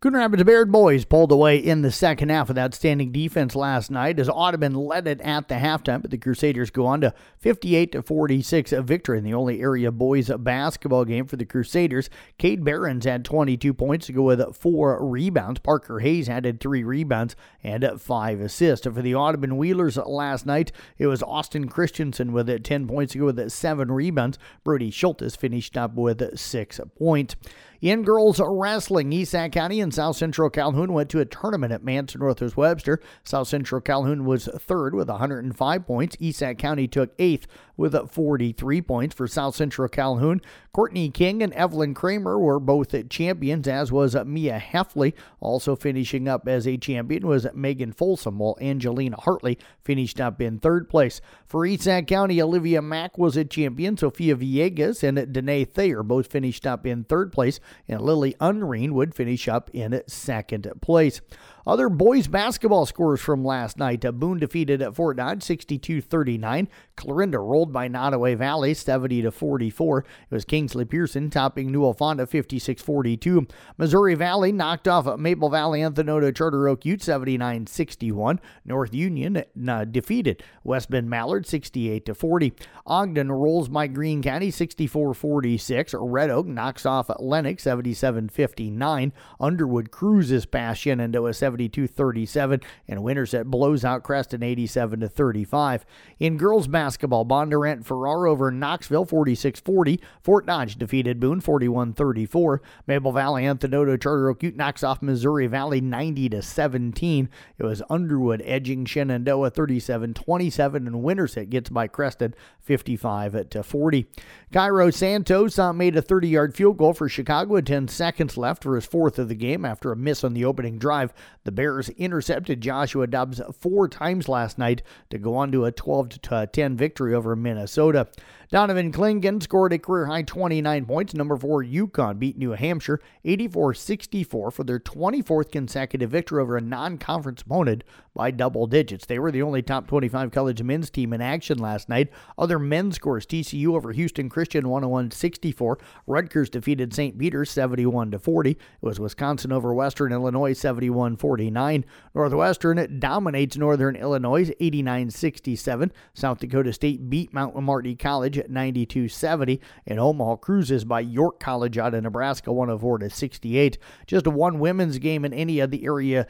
Coon Rapids Bayard boys pulled away in the second half with outstanding defense last night as Audubon led it at the halftime, but the Crusaders go on to 58 to 46 a victory in the only area boys basketball game for the Crusaders. Cade Barons had 22 points to go with four rebounds. Parker Hayes added three rebounds and five assists. For the Audubon Wheelers last night, it was Austin Christensen with 10 points to go with seven rebounds. Brody Schultes finished up with six points. In girls wrestling, East Sac County and South Central Calhoun went to a tournament at Manson Northwest Webster. South Central Calhoun was third with 105 points. East Sac County took eighth with 43 points for South Central Calhoun. Courtney King and Evelyn Kramer were both champions, as was Mia Heffley. Also finishing up as a champion was Megan Folsom, while Angelina Hartley finished up in third place. For East Sac County, Olivia Mack was a champion. Sophia Villegas and Danae Thayer both finished up in third place, and Lily Unreen would finish up in second place. Other boys basketball scores from last night. Boone defeated at Fort Dodge 62-39. Clarinda rolled by Nodaway Valley 70 44. It was Kingsley-Pierson topping New Fonda 56-42. Missouri Valley knocked off Maple Valley Anthon-Oto Charter Oak Ute 79-61. North Union uh, defeated West Bend Mallard 68 40. Ogden rolls by Greene County 64-46. Red Oak knocks off Lenox 77-59. Underwood cruises past Shenandoah 72 37, and Winterset blows out Creston 87 35. In girls basketball, Bondurant Farrar over Knoxville 46 40. Fort Dodge defeated Boone 41 34. Maple Valley Anthon-Oto Charter Oak knocks off Missouri Valley 90 17. It was Underwood edging Shenandoah 37 27, and Winterset gets by Creston 55 to 40. Cairo Santos uh, made a 30 yard field goal for Chicago with 10 seconds left for his fourth of the game after a miss on the opening drive. The Bears intercepted Joshua Dobbs four times last night to go on to a 12 uh, 10 victory over Minnesota. Donovan Clingan scored a career high 29 points. Number four, UConn beat New Hampshire 84 64 for their 24th consecutive victory over a non conference opponent by double digits. They were the only top 25 college men's team in action last night. Other men's scores TCU over Houston Christian 101 64. Rutgers defeated St. Peter's 71 40. It was Wisconsin over Western Illinois 71 49. Northwestern dominates Northern Illinois 89 67. South Dakota State beat Mount Marty College at 92 70, and Omaha cruises by York College out of Nebraska 104 to 68. Just a one women's game in any of the area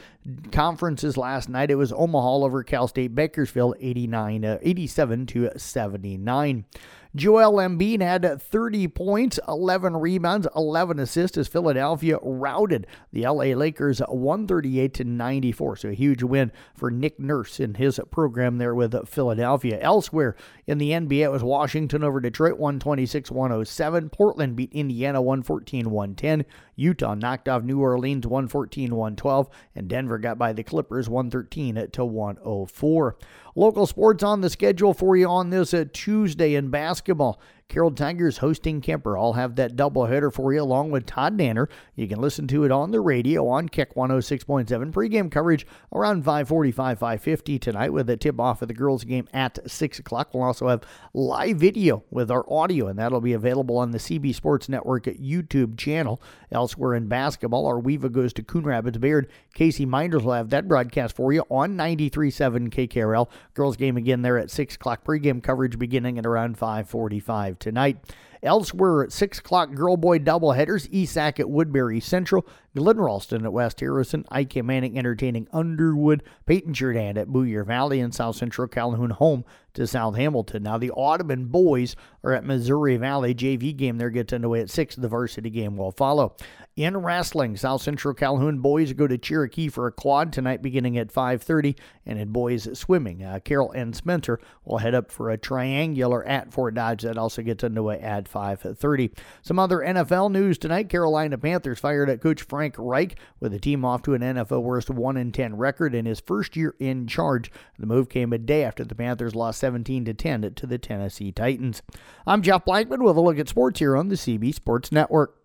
conferences last night. It was Omaha over Cal State Bakersfield 89 uh, 87 to 79. Joel Embiid had 30 points, 11 rebounds, 11 assists as Philadelphia routed the LA Lakers 138 to 94. So a huge win for Nick Nurse in his program there with Philadelphia. Elsewhere in the NBA, it was Washington over Detroit 126 107. Portland beat Indiana 114 110. Utah knocked off New Orleans 114 112. And Denver got by the Clippers 113 to 104. Local sports on the schedule for you on this uh, Tuesday in basketball. Carroll Tigers hosting Kuemper. I'll have that doubleheader for you along with Todd Danner. You can listen to it on the radio on Kick 106.7. Pregame coverage around 545, 550 tonight with a tip off of the girls game at 6 o'clock. We'll also have live video with our audio, and that'll be available on the CB Sports Network YouTube channel. Elsewhere in basketball, Ar-We-Va goes to Coon Rapids Bayard. Casey Minders will have that broadcast for you on 93.7 KKRL. Girls game again there at 6 o'clock. Pregame coverage beginning at around 545 tonight. Elsewhere at 6 o'clock, girl boy doubleheaders, Esac at Woodbury Central, Glidden-Ralston at West Harrison, IKM-Manning entertaining Underwood, Paton-Churdan at Boyer Valley, and South Central Calhoun home to South Hamilton. Now, the Audubon boys are at Missouri Valley. JV game there gets underway at 6. The varsity game will follow. In wrestling, South Central Calhoun boys go to Cherokee for a quad tonight beginning at 5.30. And in boys swimming, uh, Carroll and Spencer will head up for a triangular at Fort Dodge. That also gets underway at 5.30. Some other NFL news tonight. Carolina Panthers fired at Coach Frank Reich with the team off to an NFL worst 1-10 record in his first year in charge. The move came a day after the Panthers lost 17 to 10 to the Tennessee Titans. I'm Jeff Blankman with a look at sports here on the CB Sports Network.